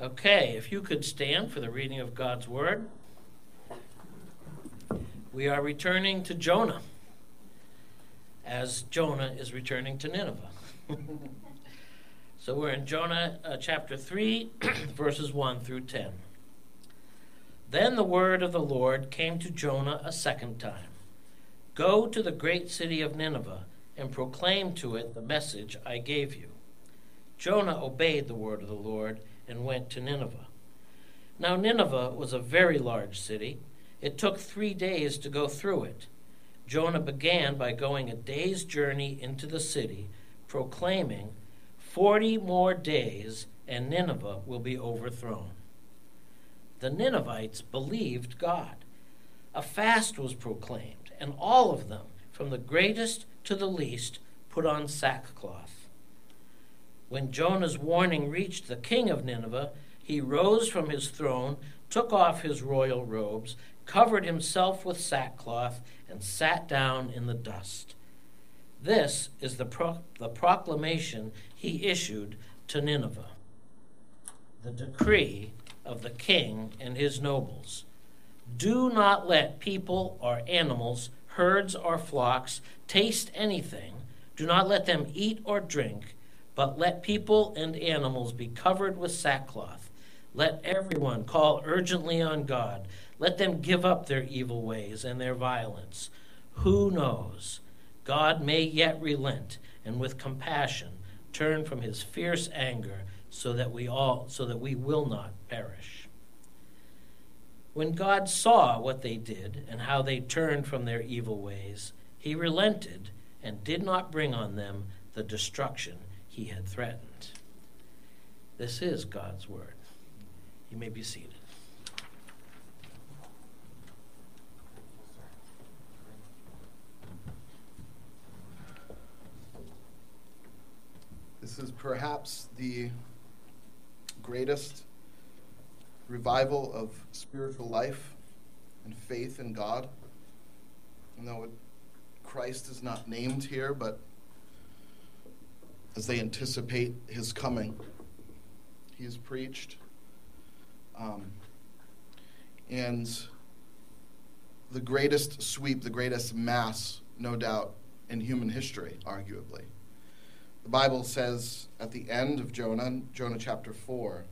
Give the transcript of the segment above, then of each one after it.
Okay, if you could stand for the reading of God's Word. We are returning to Jonah, as Jonah is returning to Nineveh. so we're in Jonah uh, chapter 3, verses 1 through 10. Then the word of the Lord came to Jonah a second time Go to the great city of Nineveh and proclaim to it the message I gave you. Jonah obeyed the word of the Lord and went to Nineveh. Now, Nineveh was a very large city. It took three days to go through it. Jonah began by going a day's journey into the city, proclaiming, Forty more days, and Nineveh will be overthrown. The Ninevites believed God. A fast was proclaimed, and all of them, from the greatest to the least, put on sackcloth. When Jonah's warning reached the king of Nineveh, he rose from his throne, took off his royal robes, covered himself with sackcloth, and sat down in the dust. This is the, pro- the proclamation he issued to Nineveh the decree of the king and his nobles. Do not let people or animals, herds or flocks, taste anything. Do not let them eat or drink but let people and animals be covered with sackcloth. Let everyone call urgently on God. Let them give up their evil ways and their violence. Who knows? God may yet relent and with compassion turn from his fierce anger so that we all so that we will not perish. When God saw what they did and how they turned from their evil ways, he relented and did not bring on them the destruction he had threatened. This is God's word. You may be seated. This is perhaps the greatest revival of spiritual life and faith in God. And though Christ is not named here, but as they anticipate his coming. He is preached. Um, and the greatest sweep, the greatest mass, no doubt, in human history, arguably. The Bible says at the end of Jonah, Jonah chapter 4,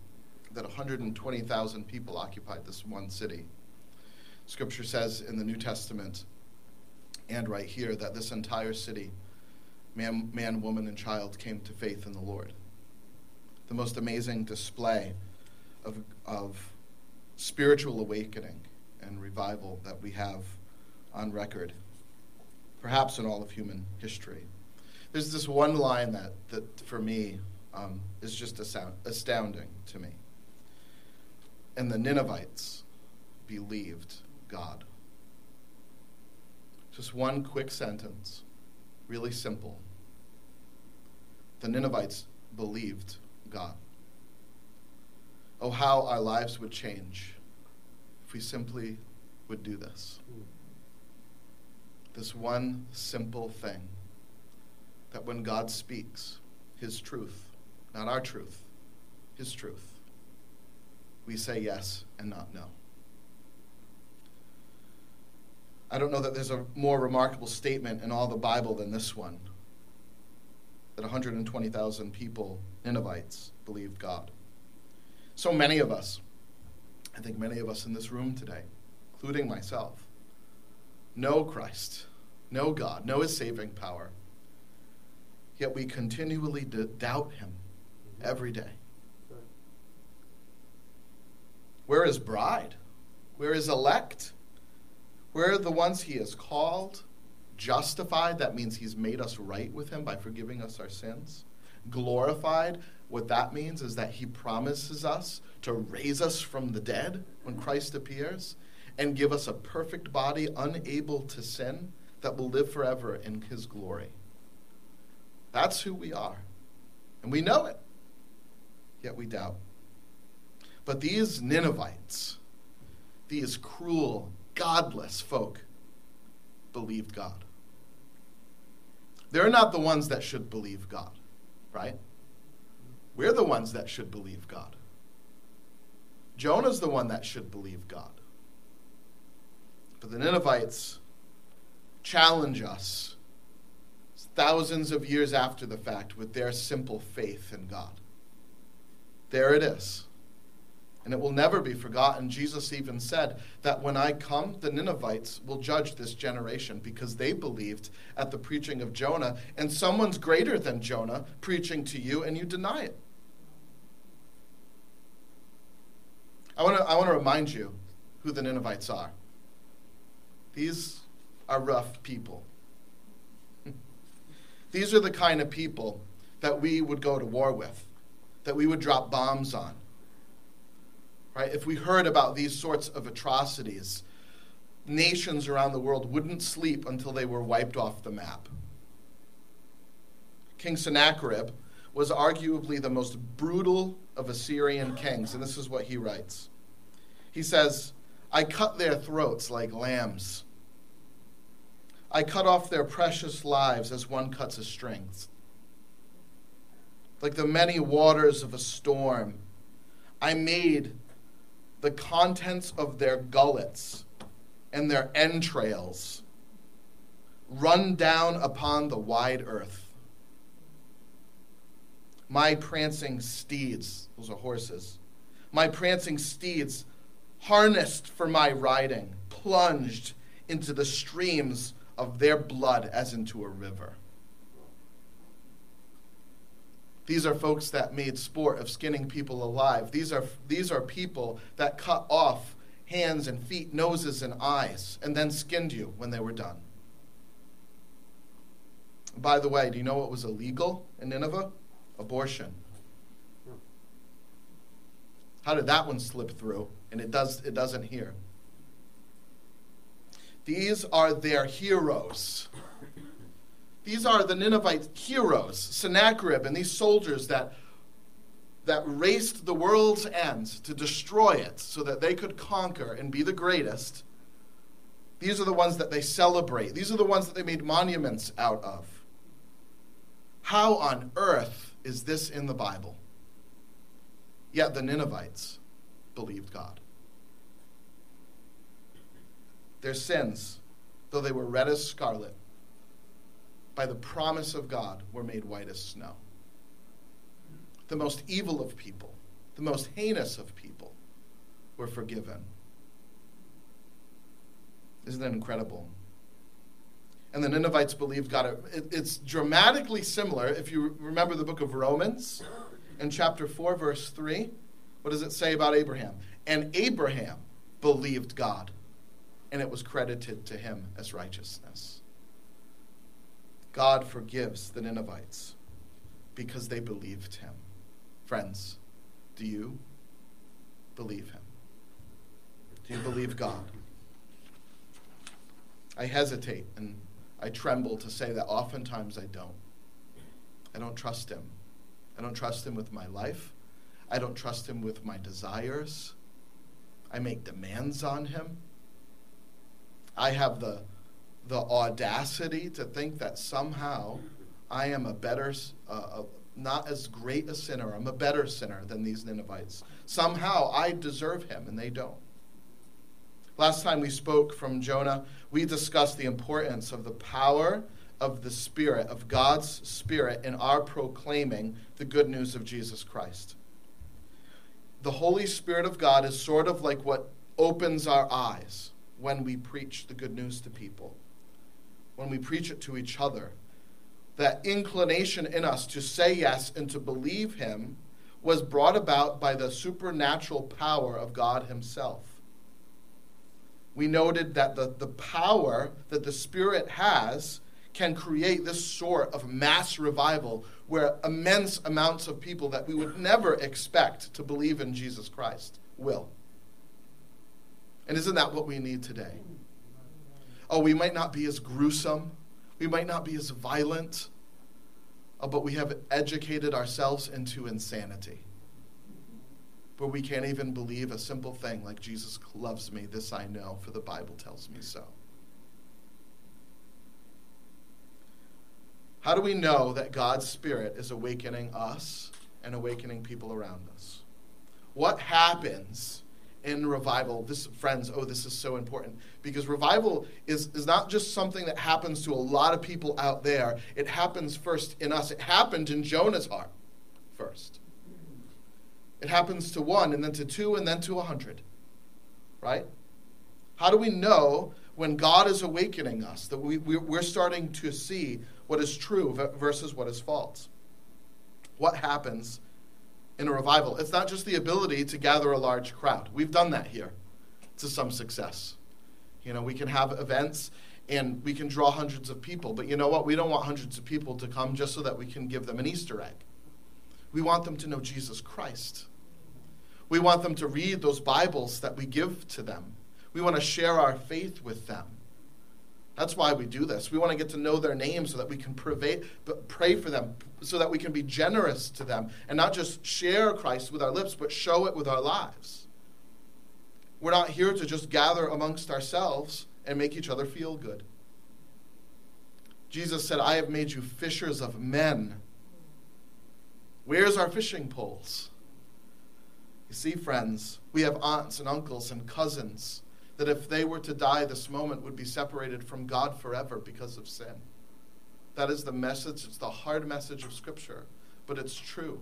that 120,000 people occupied this one city. Scripture says in the New Testament and right here that this entire city man, man, woman, and child came to faith in the Lord. The most amazing display of, of spiritual awakening and revival that we have on record, perhaps in all of human history. There's this one line that, that for me, um, is just astounding to me. And the Ninevites believed God. Just one quick sentence, really simple the Ninevites believed God. Oh, how our lives would change if we simply would do this. This one simple thing that when God speaks His truth, not our truth, His truth, we say yes and not no. I don't know that there's a more remarkable statement in all the Bible than this one that 120,000 people, Ninevites, believed God. So many of us, I think many of us in this room today, including myself, know Christ, know God, know His saving power, yet we continually d- doubt Him every day. Where is bride? Where is elect? Where are the ones He has called? Justified, that means he's made us right with him by forgiving us our sins. Glorified, what that means is that he promises us to raise us from the dead when Christ appears and give us a perfect body unable to sin that will live forever in his glory. That's who we are. And we know it, yet we doubt. But these Ninevites, these cruel, godless folk, believed God. They're not the ones that should believe God, right? We're the ones that should believe God. Jonah's the one that should believe God. But the Ninevites challenge us thousands of years after the fact with their simple faith in God. There it is. And it will never be forgotten. Jesus even said that when I come, the Ninevites will judge this generation because they believed at the preaching of Jonah, and someone's greater than Jonah preaching to you, and you deny it. I want to I want to remind you who the Ninevites are. These are rough people. These are the kind of people that we would go to war with, that we would drop bombs on. Right? If we heard about these sorts of atrocities, nations around the world wouldn't sleep until they were wiped off the map. King Sennacherib was arguably the most brutal of Assyrian kings, and this is what he writes. He says, I cut their throats like lambs I cut off their precious lives as one cuts a string. Like the many waters of a storm, I made the contents of their gullets and their entrails run down upon the wide earth. My prancing steeds, those are horses, my prancing steeds, harnessed for my riding, plunged into the streams of their blood as into a river. These are folks that made sport of skinning people alive. These are, these are people that cut off hands and feet, noses and eyes, and then skinned you when they were done. By the way, do you know what was illegal in Nineveh? Abortion. How did that one slip through? And it does it doesn't here. These are their heroes. These are the Ninevite heroes, Sennacherib and these soldiers that, that raced the world's end to destroy it so that they could conquer and be the greatest. These are the ones that they celebrate. These are the ones that they made monuments out of. How on earth is this in the Bible? Yet the Ninevites believed God. Their sins, though they were red as scarlet, by the promise of God were made white as snow. The most evil of people, the most heinous of people, were forgiven. Isn't that incredible? And the Ninevites believed God. It, it's dramatically similar. If you remember the book of Romans in chapter 4, verse 3, what does it say about Abraham? And Abraham believed God, and it was credited to him as righteousness. God forgives the Ninevites because they believed him. Friends, do you believe him? Do you believe God? I hesitate and I tremble to say that oftentimes I don't. I don't trust him. I don't trust him with my life. I don't trust him with my desires. I make demands on him. I have the, the audacity to think that somehow I am a better, uh, not as great a sinner, I'm a better sinner than these Ninevites. Somehow I deserve him, and they don't. Last time we spoke from Jonah, we discussed the importance of the power of the Spirit, of God's Spirit, in our proclaiming the good news of Jesus Christ. The Holy Spirit of God is sort of like what opens our eyes when we preach the good news to people, when we preach it to each other. That inclination in us to say yes and to believe Him was brought about by the supernatural power of God Himself. We noted that the, the power that the Spirit has can create this sort of mass revival where immense amounts of people that we would never expect to believe in Jesus Christ will. And isn't that what we need today? Oh, we might not be as gruesome, we might not be as violent, oh, but we have educated ourselves into insanity. Where we can't even believe a simple thing like Jesus loves me, this I know, for the Bible tells me so. How do we know that God's Spirit is awakening us and awakening people around us? What happens in revival, this friends, oh, this is so important because revival is, is not just something that happens to a lot of people out there. It happens first in us. It happened in Jonah's heart first. It happens to one, and then to two, and then to a hundred. Right? How do we know when God is awakening us that we, we're starting to see what is true versus what is false? What happens in a revival? It's not just the ability to gather a large crowd. We've done that here to some success. You know, we can have events and we can draw hundreds of people, but you know what? We don't want hundreds of people to come just so that we can give them an Easter egg. We want them to know Jesus Christ. We want them to read those Bibles that we give to them. We want to share our faith with them. That's why we do this. We want to get to know their names so that we can pray, for them, so that we can be generous to them and not just share Christ with our lips, but show it with our lives. We're not here to just gather amongst ourselves and make each other feel good. Jesus said, I have made you fishers of men. Where's our fishing poles? You see, friends, we have aunts and uncles and cousins that if they were to die this moment would be separated from God forever because of sin. That is the message. It's the hard message of Scripture, but it's true.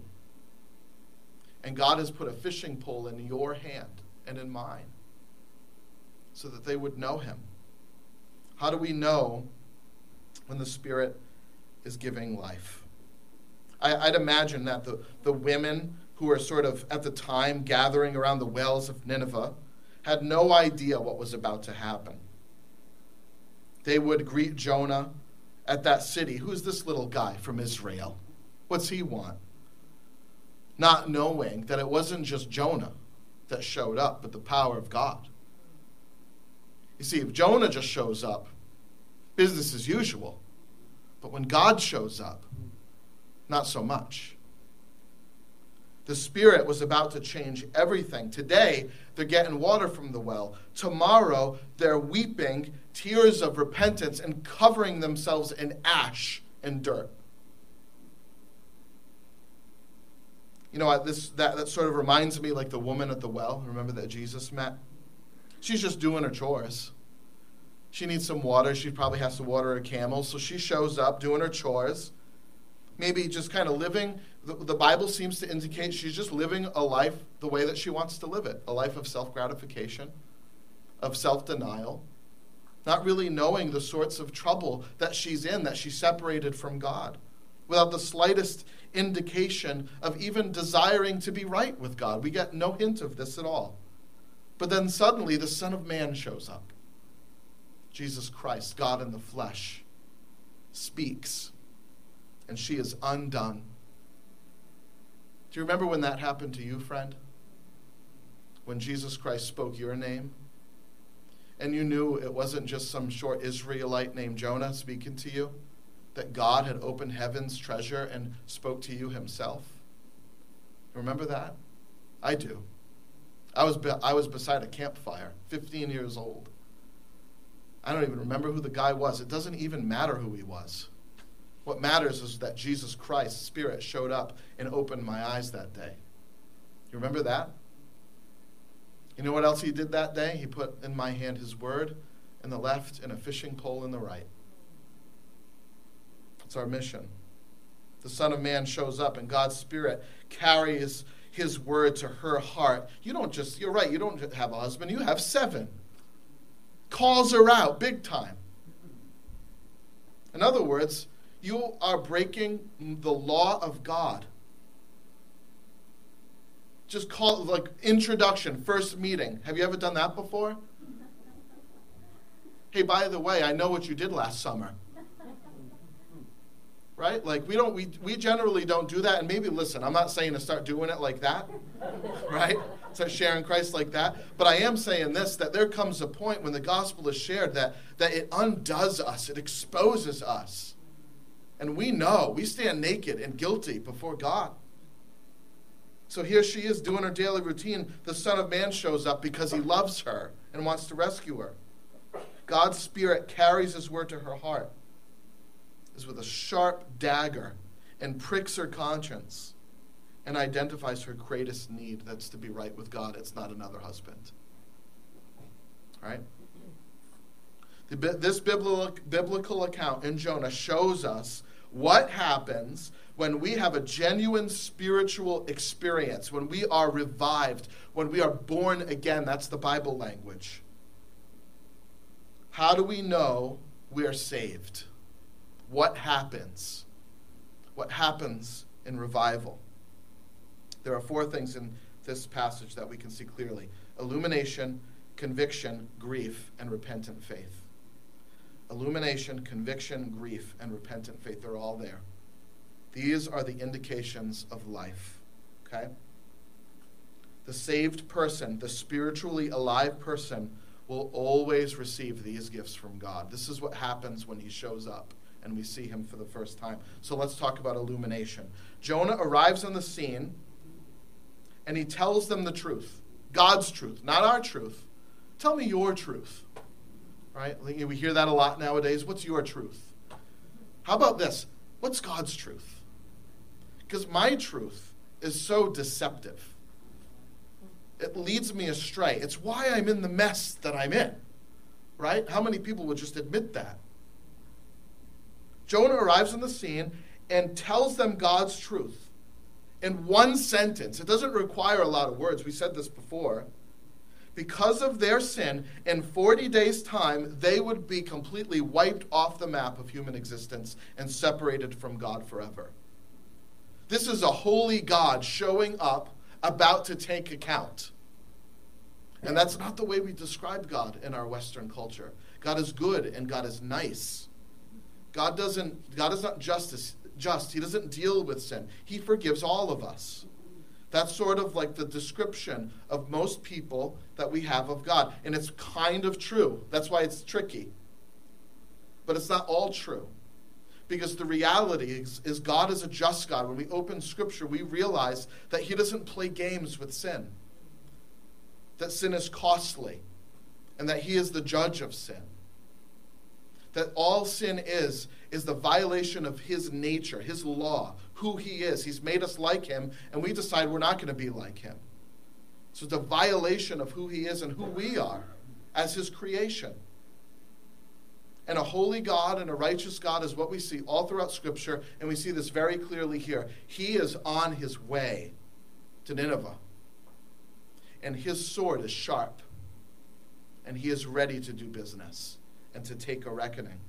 And God has put a fishing pole in your hand and in mine so that they would know Him. How do we know when the Spirit is giving life? I, would imagine that the, the women who were sort of at the time gathering around the wells of Nineveh had no idea what was about to happen. They would greet Jonah at that city. Who's this little guy from Israel? What's he want? Not knowing that it wasn't just Jonah that showed up, but the power of God. You see, if Jonah just shows up, business as usual. But when God shows up, not so much. The Spirit was about to change everything. Today, they're getting water from the well. Tomorrow, they're weeping tears of repentance and covering themselves in ash and dirt. You know, this, that, that sort of reminds me like the woman at the well. Remember that Jesus met? She's just doing her chores. She needs some water. She probably has to water her camel. So she shows up doing her chores maybe just kind of living. The, the Bible seems to indicate she's just living a life the way that she wants to live it a life of self gratification, of self denial, not really knowing the sorts of trouble that she's in, that she's separated from God, without the slightest indication of even desiring to be right with God. We get no hint of this at all. But then suddenly the Son of Man shows up. Jesus Christ, God in the flesh, speaks and she is undone. Do you remember when that happened to you, friend? When Jesus Christ spoke your name? And you knew it wasn't just some short Israelite named Jonah speaking to you, that God had opened heaven's treasure and spoke to you himself. Remember that? I do. I was, be- I was beside a campfire, 15 years old. I don't even remember who the guy was. It doesn't even matter who he was. What matters is that Jesus Christ's Spirit, showed up and opened my eyes that day. You remember that? You know what else he did that day? He put in my hand his word in the left and a fishing pole in the right. It's our mission. The Son of Man shows up and God's Spirit carries his word to her heart. You don't just, you're right, you don't have a husband, you have seven. Calls her out big time. In other words, you are breaking the law of God. Just call it like introduction, first meeting. Have you ever done that before? Hey, by the way, I know what you did last summer. Right? Like we don't we we generally don't do that. And maybe listen, I'm not saying to start doing it like that. Right? Start sharing Christ like that. But I am saying this that there comes a point when the gospel is shared that that it undoes us, it exposes us and we know we stand naked and guilty before God. So here she is doing her daily routine. The Son of Man shows up because he loves her and wants to rescue her. God's Spirit carries his word to her heart, as with a sharp dagger, and pricks her conscience and identifies her greatest need that's to be right with God. It's not another husband. Right? The, this biblical, biblical account in Jonah shows us what happens when we have a genuine spiritual experience, when we are revived, when we are born again. That's the Bible language. How do we know we are saved? What happens? What happens in revival? There are four things in this passage that we can see clearly illumination, conviction, grief, and repentant faith. Illumination, conviction, grief, and repentant faith, they're all there. These are the indications of life. Okay? The saved person, the spiritually alive person, will always receive these gifts from God. This is what happens when he shows up and we see him for the first time. So let's talk about illumination. Jonah arrives on the scene and he tells them the truth God's truth, not our truth. Tell me your truth. Right? We hear that a lot nowadays. What's your truth? How about this? What's God's truth? Because my truth is so deceptive. It leads me astray. It's why I'm in the mess that I'm in. Right? How many people would just admit that? Jonah arrives on the scene and tells them God's truth in one sentence. It doesn't require a lot of words. We said this before. Because of their sin, in 40 days' time, they would be completely wiped off the map of human existence and separated from God forever. This is a holy God showing up, about to take account. And that's not the way we describe God in our Western culture. God is good and God is nice. God doesn't God is not justice just. He doesn't deal with sin. He forgives all of us. That's sort of like the description of most people that we have of God. And it's kind of true. That's why it's tricky. But it's not all true. Because the reality is, is, God is a just God. When we open Scripture, we realize that He doesn't play games with sin, that sin is costly, and that He is the judge of sin. That all sin is, is the violation of His nature, His law, who He is. He's made us like Him, and we decide we're not going to be like Him. So it's a violation of who He is and who we are as His creation and a holy God and a righteous God is what we see all throughout Scripture, and we see this very clearly here. He is on his way to Nineveh, and his sword is sharp, and he is ready to do business and to take a reckoning.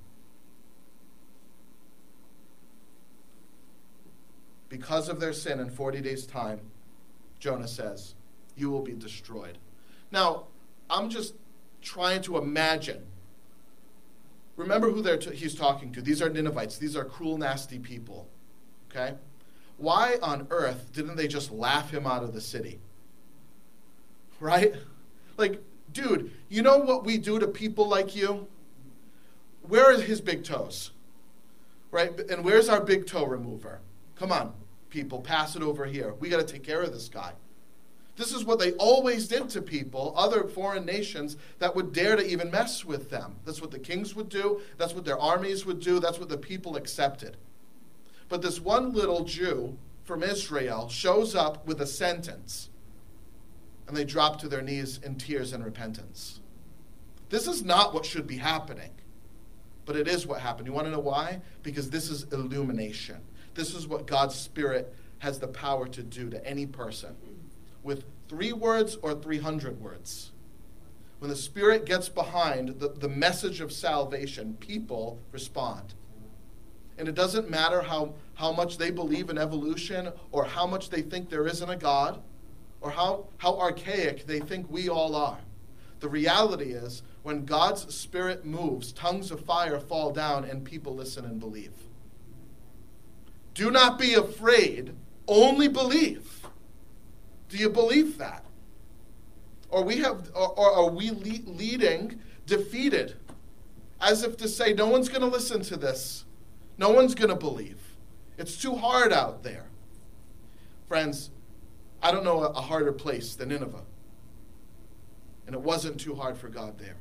Because of their sin in 40 days' time, Jonah says, You will be destroyed. Now, I'm just trying to imagine Remember who t- he's talking to. These are Ninevites. These are cruel, nasty people. Okay? Why on earth didn't they just laugh him out of the city? Right? Like, dude, you know what we do to people like you? Where are his big toes? Right? And where's our big toe remover? Come on, people, pass it over here. We got to take care of this guy. This is what they always did to people, other foreign nations that would dare to even mess with them. That's what the kings would do. That's what their armies would do. That's what the people accepted. But this one little Jew from Israel shows up with a sentence, and they drop to their knees in tears and repentance. This is not what should be happening, but it is what happened. You want to know why? Because this is illumination. This is what God's Spirit has the power to do to any person with three words or 300 words. When the Spirit gets behind the, the message of salvation, people respond. And it doesn't matter how, how much they believe in evolution or how much they think there isn't a God or how, how archaic they think we all are. The reality is, when God's Spirit moves, tongues of fire fall down and people listen and believe. Do not be afraid, only believe. Do you believe that? Or we have, or, are we le- leading defeated, as if to say, no one's going to listen to this, no one's going to believe. It's too hard out there. Friends, I don't know a harder place than Nineveh. And it wasn't too hard for God there.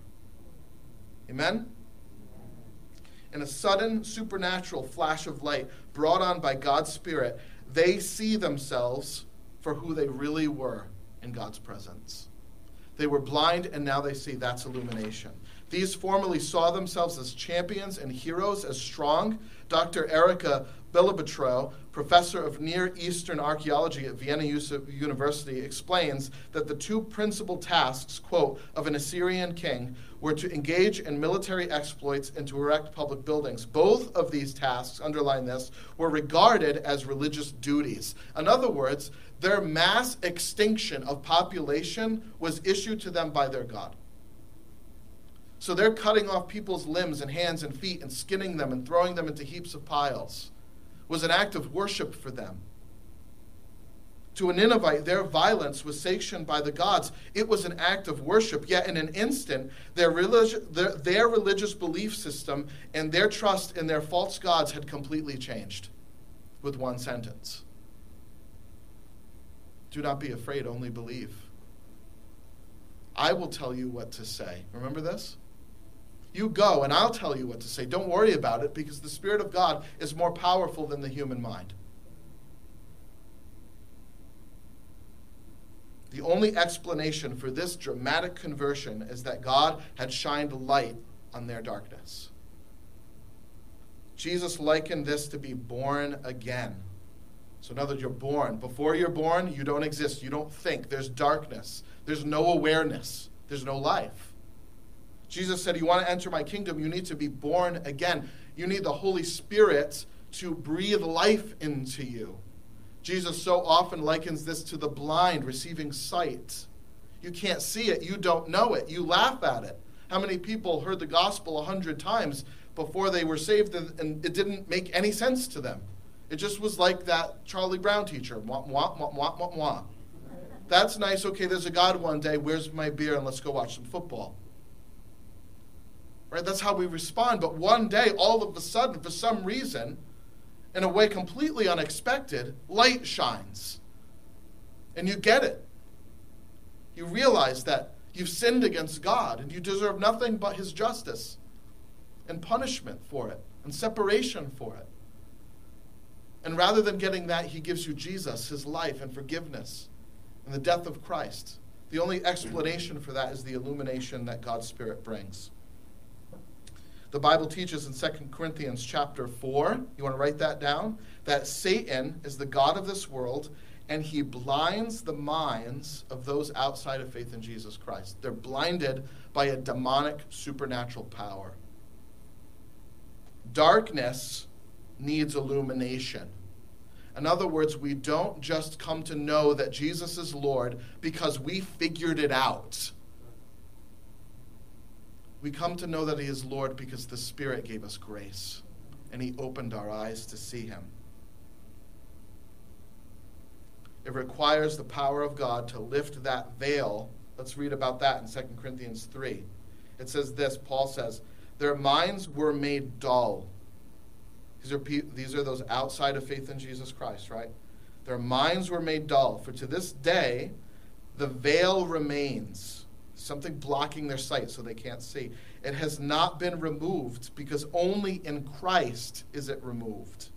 Amen? In a sudden supernatural flash of light brought on by God's Spirit, they see themselves for who they really were in God's presence. They were blind, and now they see. That's illumination. These formerly saw themselves as champions and heroes, as strong. Dr. Erika Bleibtreu, professor of Near Eastern archaeology at Vienna University, explains that the two principal tasks, quote, of an Assyrian king were to engage in military exploits and to erect public buildings. Both of these tasks, underline this, were regarded as religious duties. In other words, their mass extinction of population was issued to them by their God. So they're cutting off people's limbs and hands and feet and skinning them and throwing them into heaps of piles. It was an act of worship for them. To a Ninevite, their violence was sanctioned by the gods. It was an act of worship. Yet, in an instant, their, religi- their, their religious belief system and their trust in their false gods had completely changed with one sentence Do not be afraid, only believe. I will tell you what to say. Remember this? You go, and I'll tell you what to say. Don't worry about it because the Spirit of God is more powerful than the human mind. The only explanation for this dramatic conversion is that God had shined light on their darkness. Jesus likened this to be born again. So, now that you're born. Before you're born, you don't exist. You don't think. There's darkness. There's no awareness. There's no life. Jesus said, You want to enter my kingdom, you need to be born again. You need the Holy Spirit to breathe life into you. Jesus so often likens this to the blind receiving sight. You can't see it, you don't know it, you laugh at it. How many people heard the gospel a hundred times before they were saved and it didn't make any sense to them? It just was like that Charlie Brown teacher. That's nice. Okay, there's a God one day. Where's my beer? And let's go watch some football. Right? That's how we respond. But one day, all of a sudden, for some reason, in a way completely unexpected, light shines. And you get it. You realize that you've sinned against God and you deserve nothing but His justice and punishment for it and separation for it. And rather than getting that, He gives you Jesus, His life and forgiveness and the death of Christ. The only explanation for that is the illumination that God's Spirit brings. The Bible teaches in 2 Corinthians chapter 4, you want to write that down, that Satan is the God of this world and he blinds the minds of those outside of faith in Jesus Christ. They're blinded by a demonic supernatural power. Darkness needs illumination. In other words, we don't just come to know that Jesus is Lord because we figured it out. We come to know that He is Lord because the Spirit gave us grace and He opened our eyes to see Him. It requires the power of God to lift that veil. Let's read about that in 2 Corinthians 3. It says this Paul says, Their minds were made dull. These are, these are those outside of faith in Jesus Christ, right? Their minds were made dull. For to this day, the veil remains something blocking their sight so they can't see. It has not been removed because only in Christ is it removed.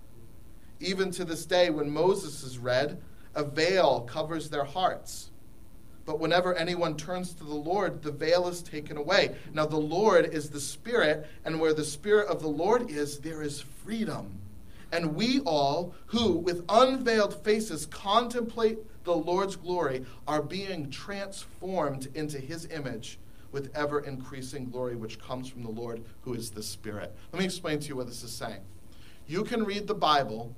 Even to this day, when Moses is read, a veil covers their hearts. But whenever anyone turns to the Lord, the veil is taken away. Now, the Lord is the Spirit, and where the Spirit of the Lord is, there is freedom. And we all, who with unveiled faces contemplate the Lord's glory are being transformed into his image with ever increasing glory, which comes from the Lord who is the Spirit. Let me explain to you what this is saying. You can read the Bible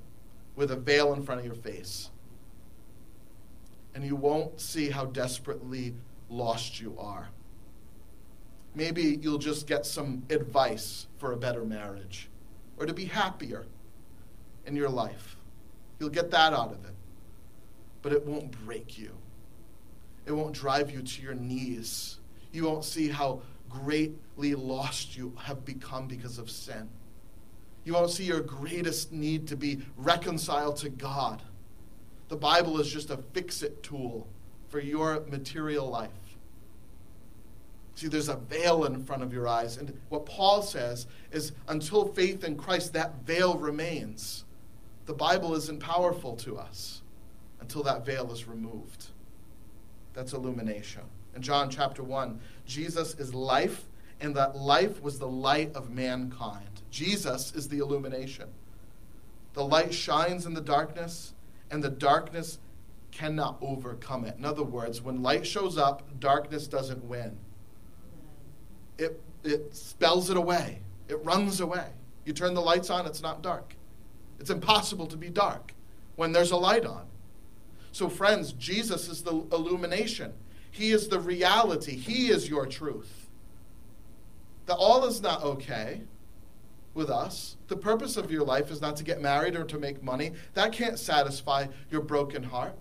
with a veil in front of your face, and you won't see how desperately lost you are. Maybe you'll just get some advice for a better marriage or to be happier in your life. You'll get that out of it but it won't break you. It won't drive you to your knees. You won't see how greatly lost you have become because of sin. You won't see your greatest need to be reconciled to God. The Bible is just a fix it tool for your material life. See, there's a veil in front of your eyes. And what Paul says is until faith in Christ, that veil remains. the Bible isn't powerful to us until that veil is removed. That's illumination. In John chapter 1, Jesus is life, and that life was the light of mankind. Jesus is the illumination. The light shines in the darkness, and the darkness cannot overcome it. In other words, when light shows up, darkness doesn't win. It, it spells it away, it runs away. You turn the lights on, it's not dark. It's impossible to be dark when there's a light on. So, friends, Jesus is the illumination. He is the reality. He is your truth. That all is not okay with us. The purpose of your life is not to get married or to make money. That can't satisfy your broken heart.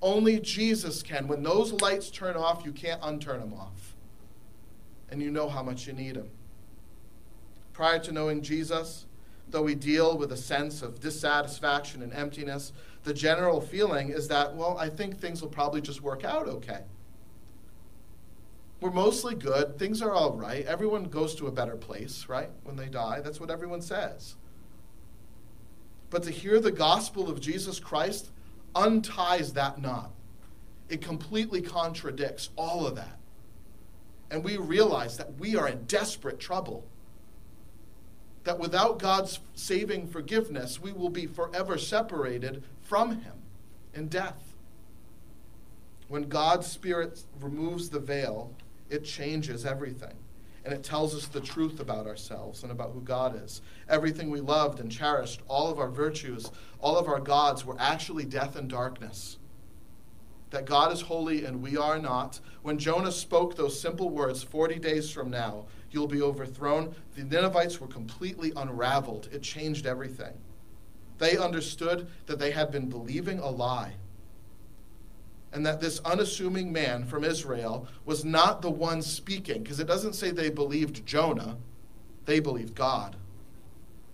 Only Jesus can. When those lights turn off, you can't unturn them off. And you know how much you need Him. Prior to knowing Jesus, though we deal with a sense of dissatisfaction and emptiness, the general feeling is that, well, I think things will probably just work out okay. We're mostly good. Things are all right. Everyone goes to a better place, right? When they die. That's what everyone says. But to hear the gospel of Jesus Christ unties that knot. It completely contradicts all of that. And we realize that we are in desperate trouble. That without God's saving forgiveness, we will be forever separated from Him in death. When God's Spirit removes the veil, it changes everything. And it tells us the truth about ourselves and about who God is. Everything we loved and cherished, all of our virtues, all of our gods were actually death and darkness. That God is holy and we are not. When Jonah spoke those simple words, 40 days from now, you'll be overthrown, the Ninevites were completely unraveled. It changed everything. They understood that they had been believing a lie and that this unassuming man from Israel was not the one speaking, because it doesn't say they believed Jonah, they believed God.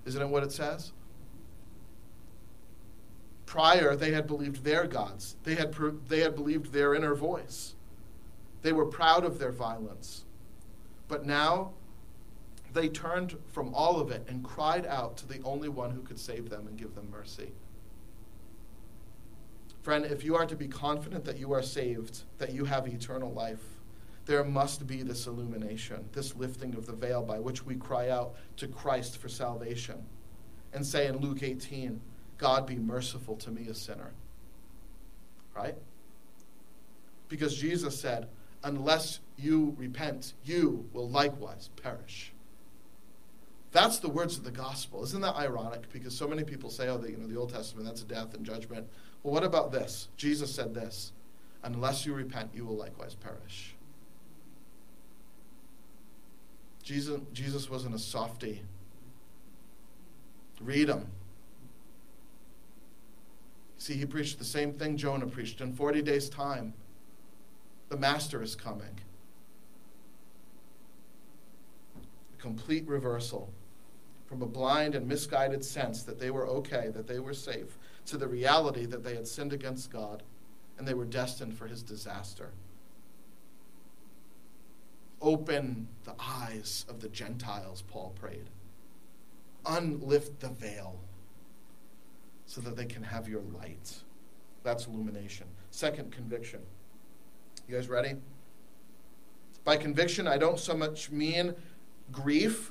Isn't it what it says? Prior, they had believed their gods, they had, they had believed their inner voice. They were proud of their violence. But now, they turned from all of it and cried out to the only one who could save them and give them mercy. Friend, if you are to be confident that you are saved, that you have eternal life, there must be this illumination, this lifting of the veil by which we cry out to Christ for salvation and say in Luke 18, God be merciful to me, a sinner. Right? Because Jesus said, unless you repent, you will likewise perish. That's the words of the gospel. Isn't that ironic? Because so many people say, oh, the, you know, the Old Testament, that's a death and judgment. Well, what about this? Jesus said this Unless you repent, you will likewise perish. Jesus, Jesus wasn't a softy. Read him. See, he preached the same thing Jonah preached. In 40 days' time, the Master is coming. A complete reversal from a blind and misguided sense that they were okay, that they were safe, to the reality that they had sinned against God and they were destined for his disaster. Open the eyes of the Gentiles, Paul prayed. Unlift the veil so that they can have your light. That's illumination. Second, conviction. You guys ready? By conviction, I don't so much mean grief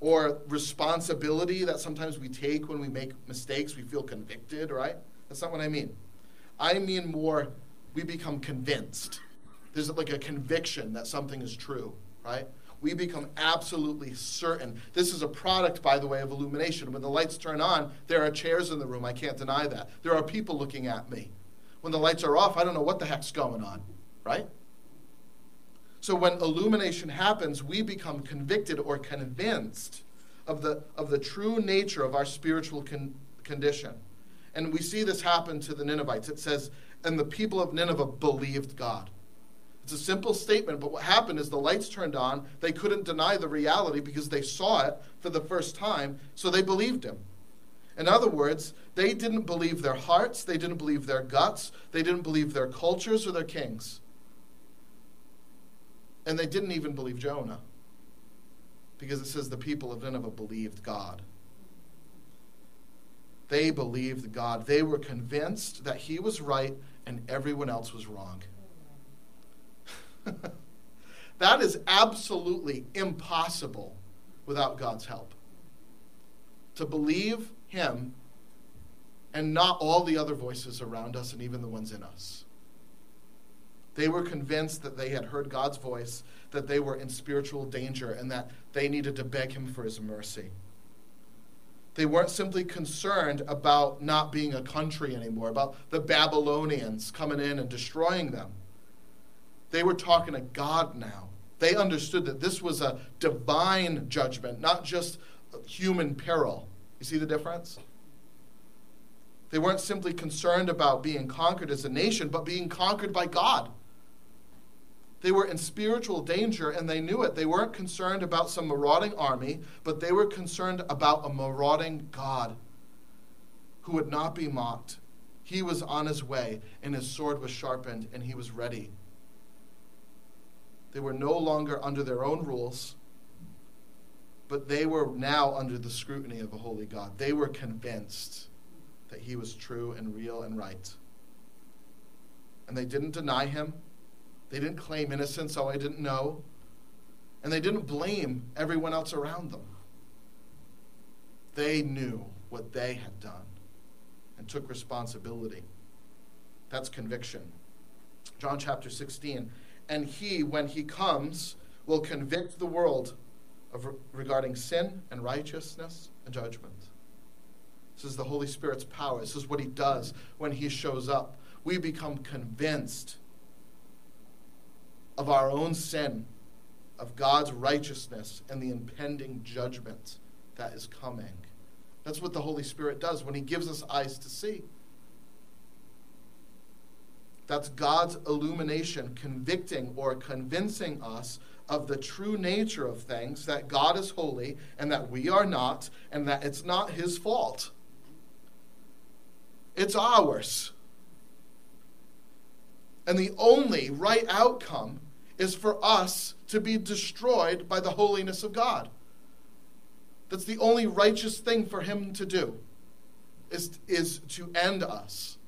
or responsibility that sometimes we take when we make mistakes. We feel convicted, right? That's not what I mean. I mean more, we become convinced. There's like a conviction that something is true, right? We become absolutely certain. This is a product, by the way, of illumination. When the lights turn on, there are chairs in the room. I can't deny that. There are people looking at me. When the lights are off, I don't know what the heck's going on, right? So when illumination happens, we become convicted or convinced of the, of the true nature of our spiritual con- condition. And we see this happen to the Ninevites. It says, and the people of Nineveh believed God. It's a simple statement, but what happened is the lights turned on. They couldn't deny the reality because they saw it for the first time, so they believed him. In other words, they didn't believe their hearts, they didn't believe their guts, they didn't believe their cultures or their kings. And they didn't even believe Jonah because it says the people of Nineveh believed God. They believed God. They were convinced that he was right and everyone else was wrong. that is absolutely impossible without God's help. To believe him and not all the other voices around us and even the ones in us. They were convinced that they had heard God's voice, that they were in spiritual danger, and that they needed to beg Him for His mercy. They weren't simply concerned about not being a country anymore, about the Babylonians coming in and destroying them. They were talking to God now. They understood that this was a divine judgment, not just human peril. You see the difference? They weren't simply concerned about being conquered as a nation, but being conquered by God. They were in spiritual danger and they knew it. They weren't concerned about some marauding army, but they were concerned about a marauding God who would not be mocked. He was on his way and his sword was sharpened and he was ready. They were no longer under their own rules, but they were now under the scrutiny of a holy God. They were convinced that he was true and real and right. And they didn't deny him. They didn't claim innocence, oh, I didn't know. And they didn't blame everyone else around them. They knew what they had done and took responsibility. That's conviction. John chapter 16. And he, when he comes, will convict the world of regarding sin and righteousness and judgment. This is the Holy Spirit's power. This is what he does when he shows up. We become convinced of our own sin, of God's righteousness, and the impending judgment that is coming. That's what the Holy Spirit does when He gives us eyes to see. That's God's illumination, convicting or convincing us of the true nature of things, that God is holy and that we are not, and that it's not His fault. It's ours. And the only right outcome is for us to be destroyed by the holiness of God. That's the only righteous thing for him to do, is, is to end us.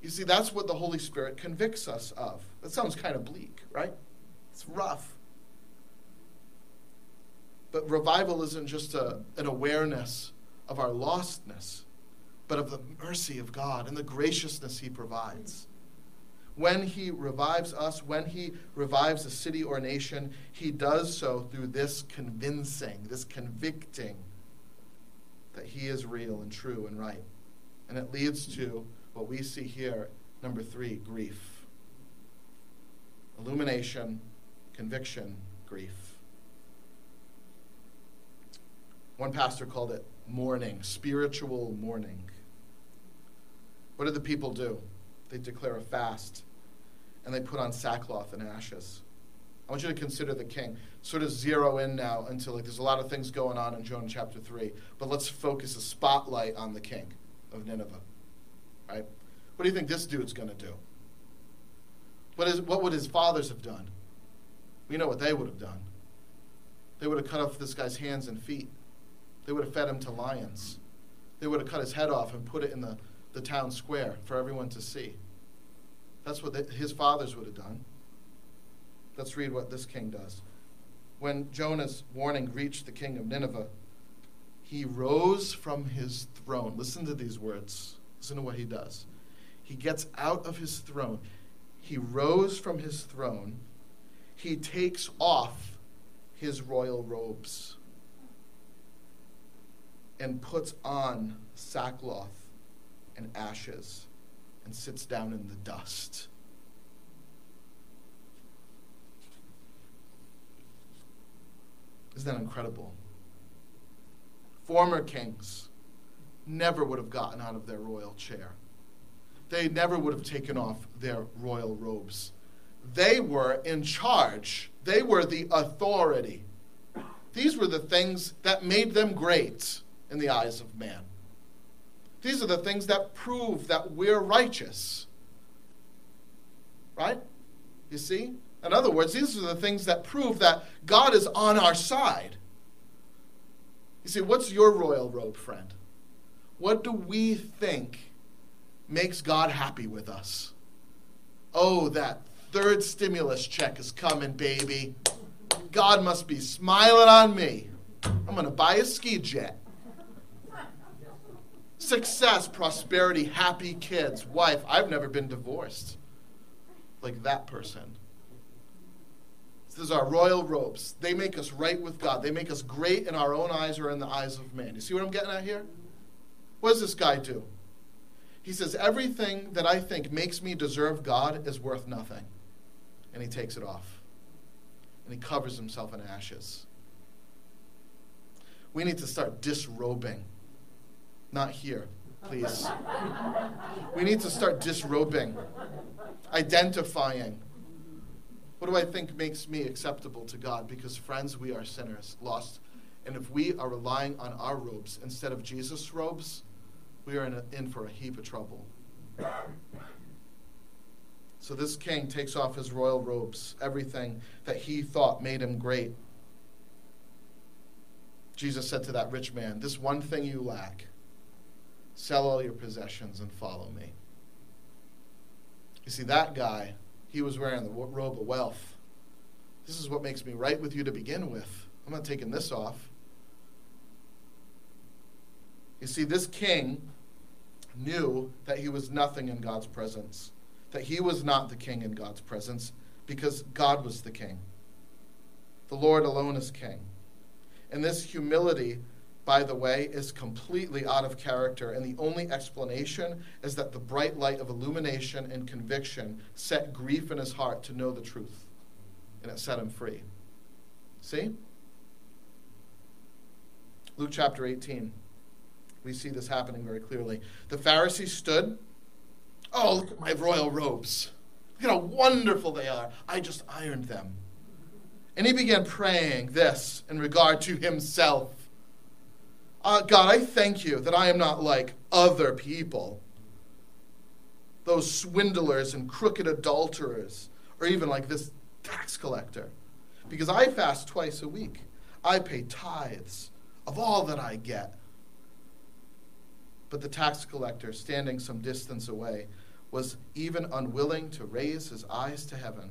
You see, that's what the Holy Spirit convicts us of. That sounds kind of bleak, right? It's rough. But revival isn't just a, an awareness of our lostness, but of the mercy of God and the graciousness He provides when he revives us, when he revives a city or nation, he does so through this convincing, this convicting that he is real and true and right. And it leads to what we see here, number three grief. Illumination, conviction, grief. One pastor called it mourning, spiritual mourning. What did the people do? They declare a fast, and they put on sackcloth and ashes. I want you to consider the king. Sort of zero in now until like there's a lot of things going on in Jonah chapter three, but let's focus a spotlight on the king of Nineveh. Right? What do you think this dude's to do? What is what would his fathers have done? We know what they would have done. They would have cut off this guy's hands and feet. They would have fed him to lions. They would have cut his head off and put it in the the town square for everyone to see. That's what the, his fathers would have done. Let's read what this king does. When Jonah's warning reached the king of Nineveh, he rose from his throne. Listen to these words. Listen to what he does. He gets out of his throne. He rose from his throne. He takes off his royal robes and puts on sackcloth and ashes and sits down in the dust. Isn't that incredible? Former kings never would have gotten out of their royal chair. They never would have taken off their royal robes. They were in charge, they were the authority. These were the things that made them great in the eyes of man. These are the things that prove that we're righteous. Right? You see? In other words, these are the things that prove that God is on our side. You see, what's your royal robe, friend? What do we think makes God happy with us? Oh, that third stimulus check is coming, baby. God must be smiling on me. I'm going to buy a ski jet. Success, prosperity, happy kids, wife. I've never been divorced like that person. This is our royal robes. They make us right with God. They make us great in our own eyes or in the eyes of man. You see what I'm getting at here? What does this guy do? He says, Everything that I think makes me deserve God is worth nothing. And he takes it off. And he covers himself in ashes. We need to start disrobing. Not here, please. we need to start disrobing, identifying what do I think makes me acceptable to God? Because, friends, we are sinners, lost. And if we are relying on our robes instead of Jesus' robes, we are in, a, in for a heap of trouble. So this king takes off his royal robes, everything that he thought made him great. Jesus said to that rich man, This one thing you lack, sell all your possessions and follow me. You see, that guy he was wearing the robe of wealth. This is what makes me right with you to begin with. I'm not taking this off. You see, this king knew that he was nothing in God's presence, that he was not the king in God's presence because God was the king. The Lord alone is king. And this humility by the way, is completely out of character, and the only explanation is that the bright light of illumination and conviction set grief in his heart to know the truth, and it set him free. See? Luke chapter 18. We see this happening very clearly. The Pharisees stood. Oh, look at my royal robes. Look at how wonderful they are. I just ironed them. And he began praying this in regard to himself. Uh, God, I thank you that I am not like other people, those swindlers and crooked adulterers, or even like this tax collector, because I fast twice a week. I pay tithes of all that I get. But the tax collector, standing some distance away, was even unwilling to raise his eyes to heaven,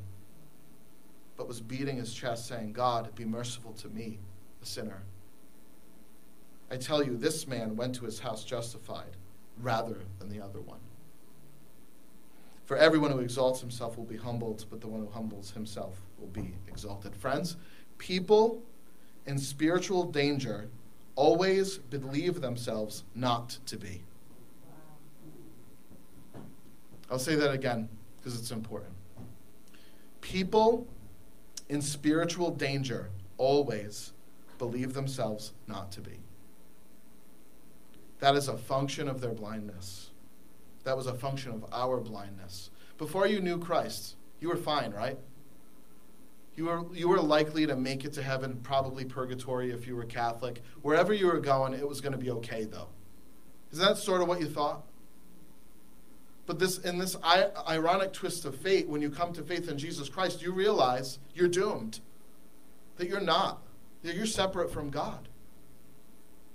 but was beating his chest, saying, God, be merciful to me, a sinner. I tell you, this man went to his house justified rather than the other one. For everyone who exalts himself will be humbled, but the one who humbles himself will be exalted. Friends, people in spiritual danger always believe themselves not to be. I'll say that again because it's important. People in spiritual danger always believe themselves not to be. That is a function of their blindness. That was a function of our blindness. Before you knew Christ, you were fine, right? You were, you were likely to make it to heaven, probably purgatory if you were Catholic. Wherever you were going, it was going to be okay, though. Is that sort of what you thought? But this, in this ironic twist of fate, when you come to faith in Jesus Christ, you realize you're doomed. That you're not. That you're separate from God.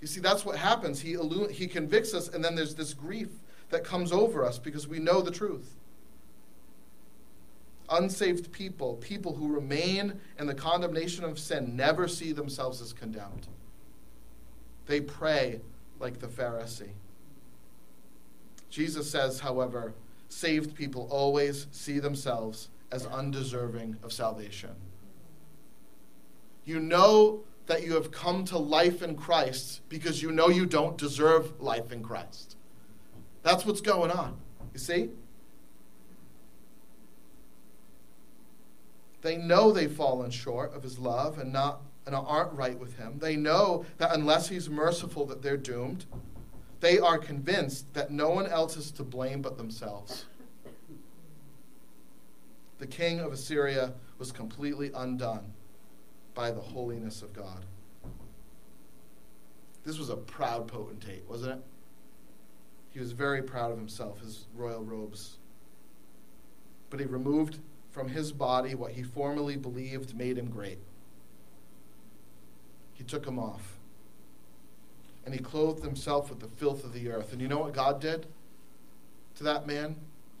You see, that's what happens. He, illu- he convicts us, and then there's this grief that comes over us because we know the truth. Unsaved people, people who remain in the condemnation of sin, never see themselves as condemned. They pray like the Pharisee. Jesus says, however, saved people always see themselves as undeserving of salvation. You know that you have come to life in Christ because you know you don't deserve life in Christ. That's what's going on. You see? They know they've fallen short of his love and not and aren't right with him. They know that unless he's merciful that they're doomed. They are convinced that no one else is to blame but themselves. The king of Assyria was completely undone by the holiness of God. This was a proud potentate, wasn't it? He was very proud of himself, his royal robes. But he removed from his body what he formerly believed made him great. He took them off. and he clothed himself with the filth of the earth. And you know what God did to that man?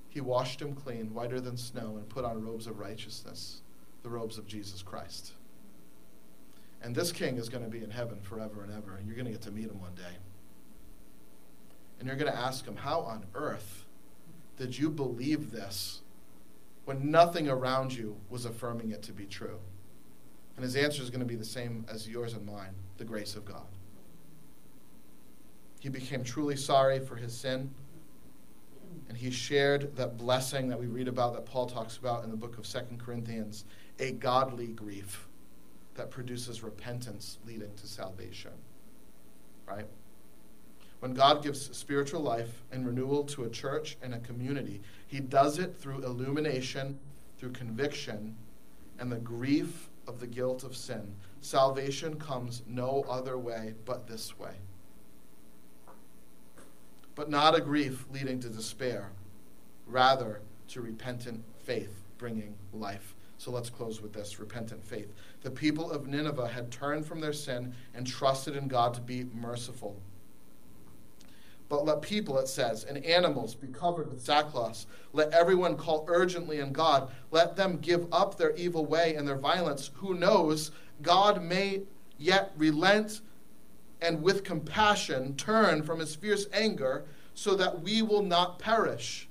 He washed him clean, whiter than snow, and put on robes of righteousness, the robes of Jesus Christ. And this king is going to be in heaven forever and ever, and you're going to get to meet him one day. And you're going to ask him, How on earth did you believe this when nothing around you was affirming it to be true? And his answer is going to be the same as yours and mine the grace of God. He became truly sorry for his sin, and he shared that blessing that we read about, that Paul talks about in the book of Second Corinthians, a godly grief that produces repentance leading to salvation. Right? When God gives spiritual life and renewal to a church and a community, He does it through illumination, through conviction, and the grief of the guilt of sin. Salvation comes no other way but this way. But not a grief leading to despair, rather to repentant faith bringing life. So let's close with this repentant faith. The people of Nineveh had turned from their sin and trusted in God to be merciful. But let people, it says, and animals be covered with sackcloth. Let everyone call urgently on God. Let them give up their evil way and their violence. Who knows? God may yet relent and with compassion turn from his fierce anger so that we will not perish.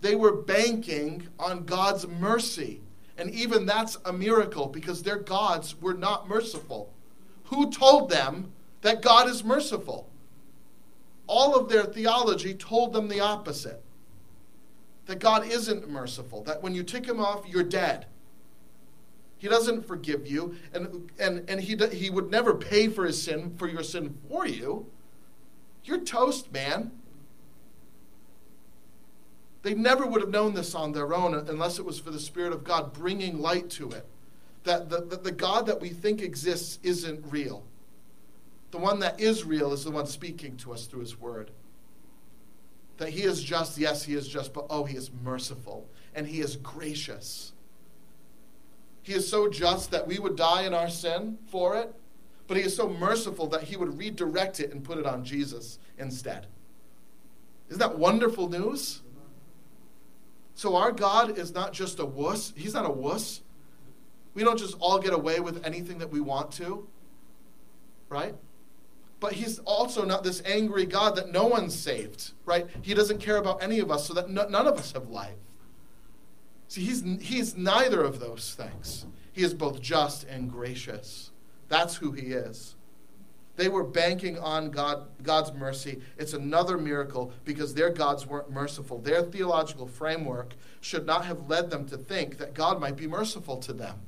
They were banking on God's mercy. And even that's a miracle because their gods were not merciful. Who told them that God is merciful? all of their theology told them the opposite that God isn't merciful, that when you tick him off, you're dead. He doesn't forgive you, and, and, and he, he would never pay for his sin, for your sin for you. You're toast, man. They never would have known this on their own unless it was for the Spirit of God bringing light to it. That the, that the God that we think exists isn't real. The one that is real is the one speaking to us through his word. That he is just, yes, he is just, but oh, he is merciful and he is gracious. He is so just that we would die in our sin for it, but he is so merciful that he would redirect it and put it on Jesus instead. Isn't that wonderful news? So our God is not just a wuss. He's not a wuss. We don't just all get away with anything that we want to, right? but he's also not this angry God that no one's saved, right? He doesn't care about any of us so that no, none of us have life. See, he's, he's neither of those things. He is both just and gracious. That's who he is. They were banking on God, God's mercy. It's another miracle because their gods weren't merciful. Their theological framework should not have led them to think that God might be merciful to them.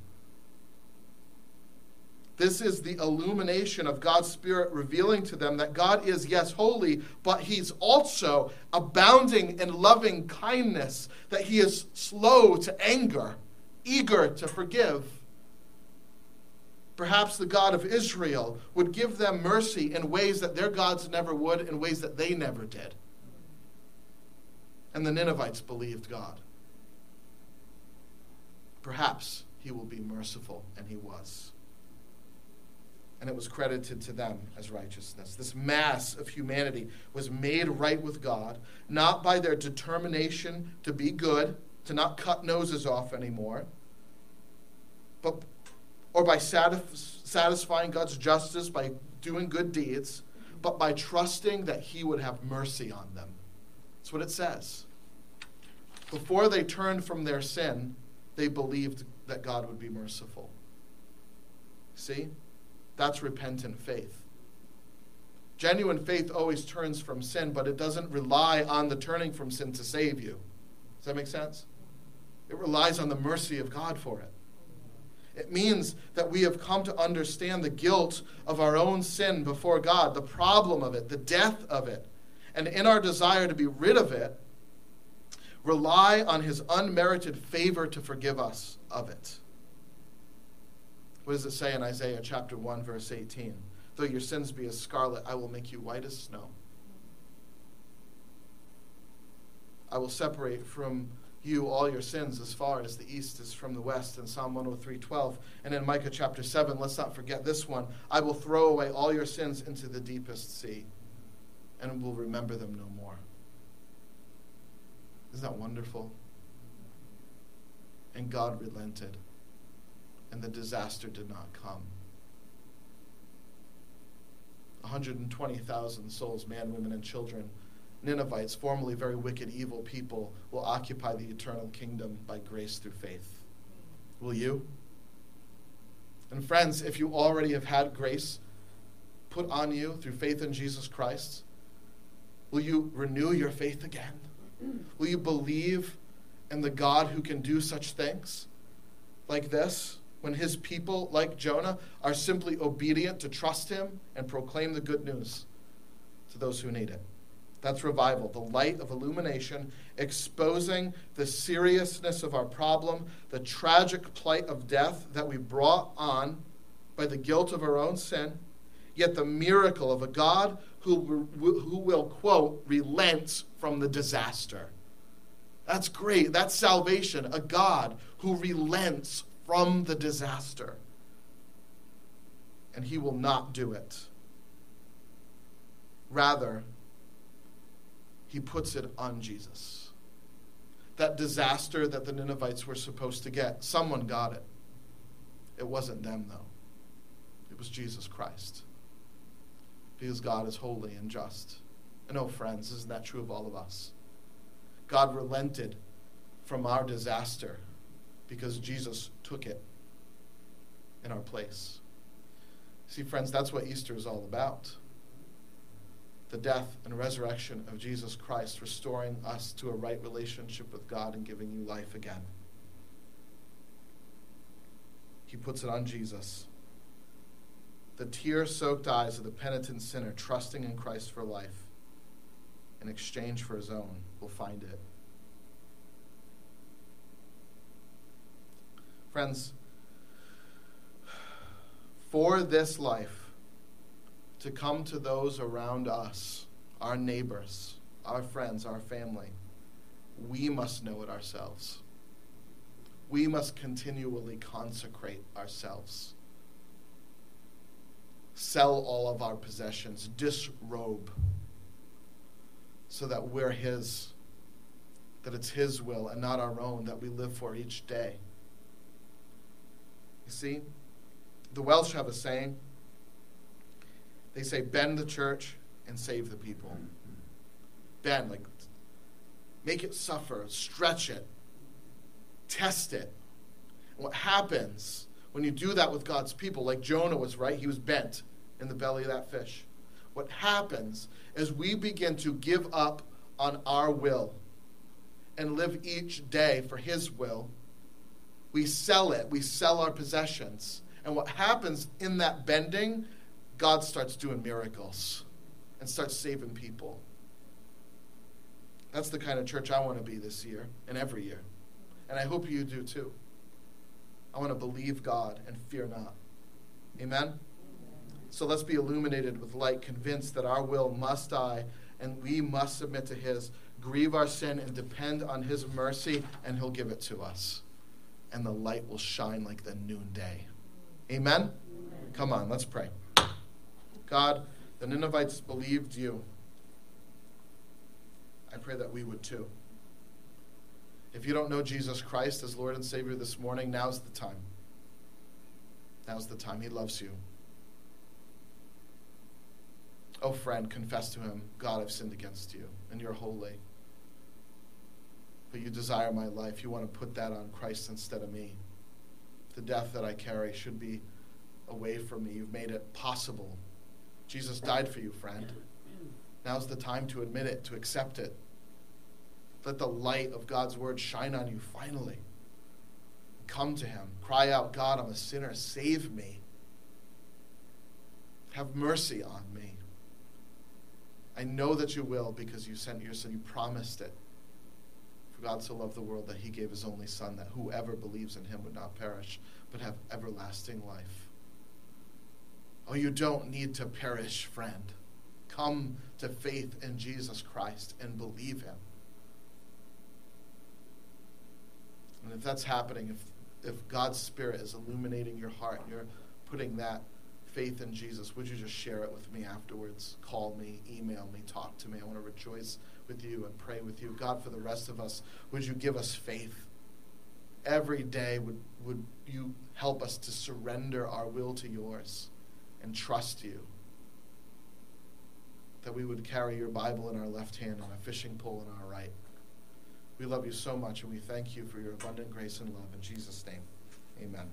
This is the illumination of God's Spirit revealing to them that God is, yes, holy, but He's also abounding in loving kindness, that He is slow to anger, eager to forgive. Perhaps the God of Israel would give them mercy in ways that their gods never would, in ways that they never did. And the Ninevites believed God. Perhaps He will be merciful, and He was and it was credited to them as righteousness. This mass of humanity was made right with God, not by their determination to be good, to not cut noses off anymore, but or by satisfying God's justice by doing good deeds, but by trusting that He would have mercy on them. That's what it says. Before they turned from their sin, they believed that God would be merciful. See? That's repentant faith. Genuine faith always turns from sin, but it doesn't rely on the turning from sin to save you. Does that make sense? It relies on the mercy of God for it. It means that we have come to understand the guilt of our own sin before God, the problem of it, the death of it, and in our desire to be rid of it, rely on His unmerited favor to forgive us of it. What does it say in Isaiah chapter 1, verse 18? Though your sins be as scarlet, I will make you white as snow. I will separate from you all your sins as far as the east is from the west in Psalm 103:12 and in Micah chapter 7 let's not forget this one I will throw away all your sins into the deepest sea and will remember them no more. Isn't that wonderful? And God relented and the disaster did not come. 120,000 souls men women and children Ninevites, formerly very wicked, evil people, will occupy the eternal kingdom by grace through faith. Will you? And friends, if you already have had grace put on you through faith in Jesus Christ, will you renew your faith again? Will you believe in the God who can do such things like this? When his people, like Jonah, are simply obedient to trust him and proclaim the good news to those who need it. That's revival, the light of illumination, exposing the seriousness of our problem, the tragic plight of death that we brought on by the guilt of our own sin, yet the miracle of a God who, who will, quote, relent from the disaster. That's great. That's salvation. A God who relents from the disaster. And he will not do it. Rather, he puts it on Jesus. That disaster that the Ninevites were supposed to get, someone got it. It wasn't them, though, it was Jesus Christ. Because God is holy and just. And oh, friends, isn't that true of all of us? God relented from our disaster because Jesus took it in our place. See, friends, that's what Easter is all about the death and resurrection of Jesus Christ, restoring us to a right relationship with God and giving you life again. He puts it on Jesus. The tear soaked eyes of the penitent sinner trusting in Christ for life in exchange for his own will find it. Friends, for this life, to come to those around us, our neighbors, our friends, our family, we must know it ourselves. We must continually consecrate ourselves. Sell all of our possessions, disrobe, so that we're His, that it's His will and not our own that we live for each day. You see, the Welsh have a saying they say, bend the church and save the people. Bend, like, make it suffer, stretch it, test it. And what happens when you do that with God's people, like Jonah was, right? He was bent in the belly of that fish. What happens is we begin to give up on our will and live each day for His will. We sell it, we sell our possessions. And what happens in that bending God starts doing miracles and starts saving people. That's the kind of church I want to be this year and every year. And I hope you do too. I want to believe God and fear not. Amen? So let's be illuminated with light, convinced that our will must die and we must submit to His, grieve our sin, and depend on His mercy, and He'll give it to us. And the light will shine like the noonday. Amen? Amen. Come on, let's pray. God, the Ninevites believed you. I pray that we would too. If you don't know Jesus Christ as Lord and Savior this morning, now's the time. Now's the time. He loves you. Oh, friend, confess to him God, I've sinned against you, and you're holy. But you desire my life. You want to put that on Christ instead of me. The death that I carry should be away from me. You've made it possible Jesus died for you, friend. Now's the time to admit it, to accept it. Let the light of God's word shine on you finally. Come to him. Cry out, God, I'm a sinner. Save me. Have mercy on me. I know that you will because you sent your son. You promised it. For God so loved the world that he gave his only son, that whoever believes in him would not perish, but have everlasting life. Oh, you don't need to perish, friend. Come to faith in Jesus Christ and believe him. And if that's happening, if, if God's Spirit is illuminating your heart and you're putting that faith in Jesus, would you just share it with me afterwards? Call me, email me, talk to me. I want to rejoice with you and pray with you. God, for the rest of us, would you give us faith? Every day, would, would you help us to surrender our will to yours and trust you? That we would carry your Bible in our left hand and a fishing pole in our right. We love you so much and we thank you for your abundant grace and love. In Jesus' name, amen.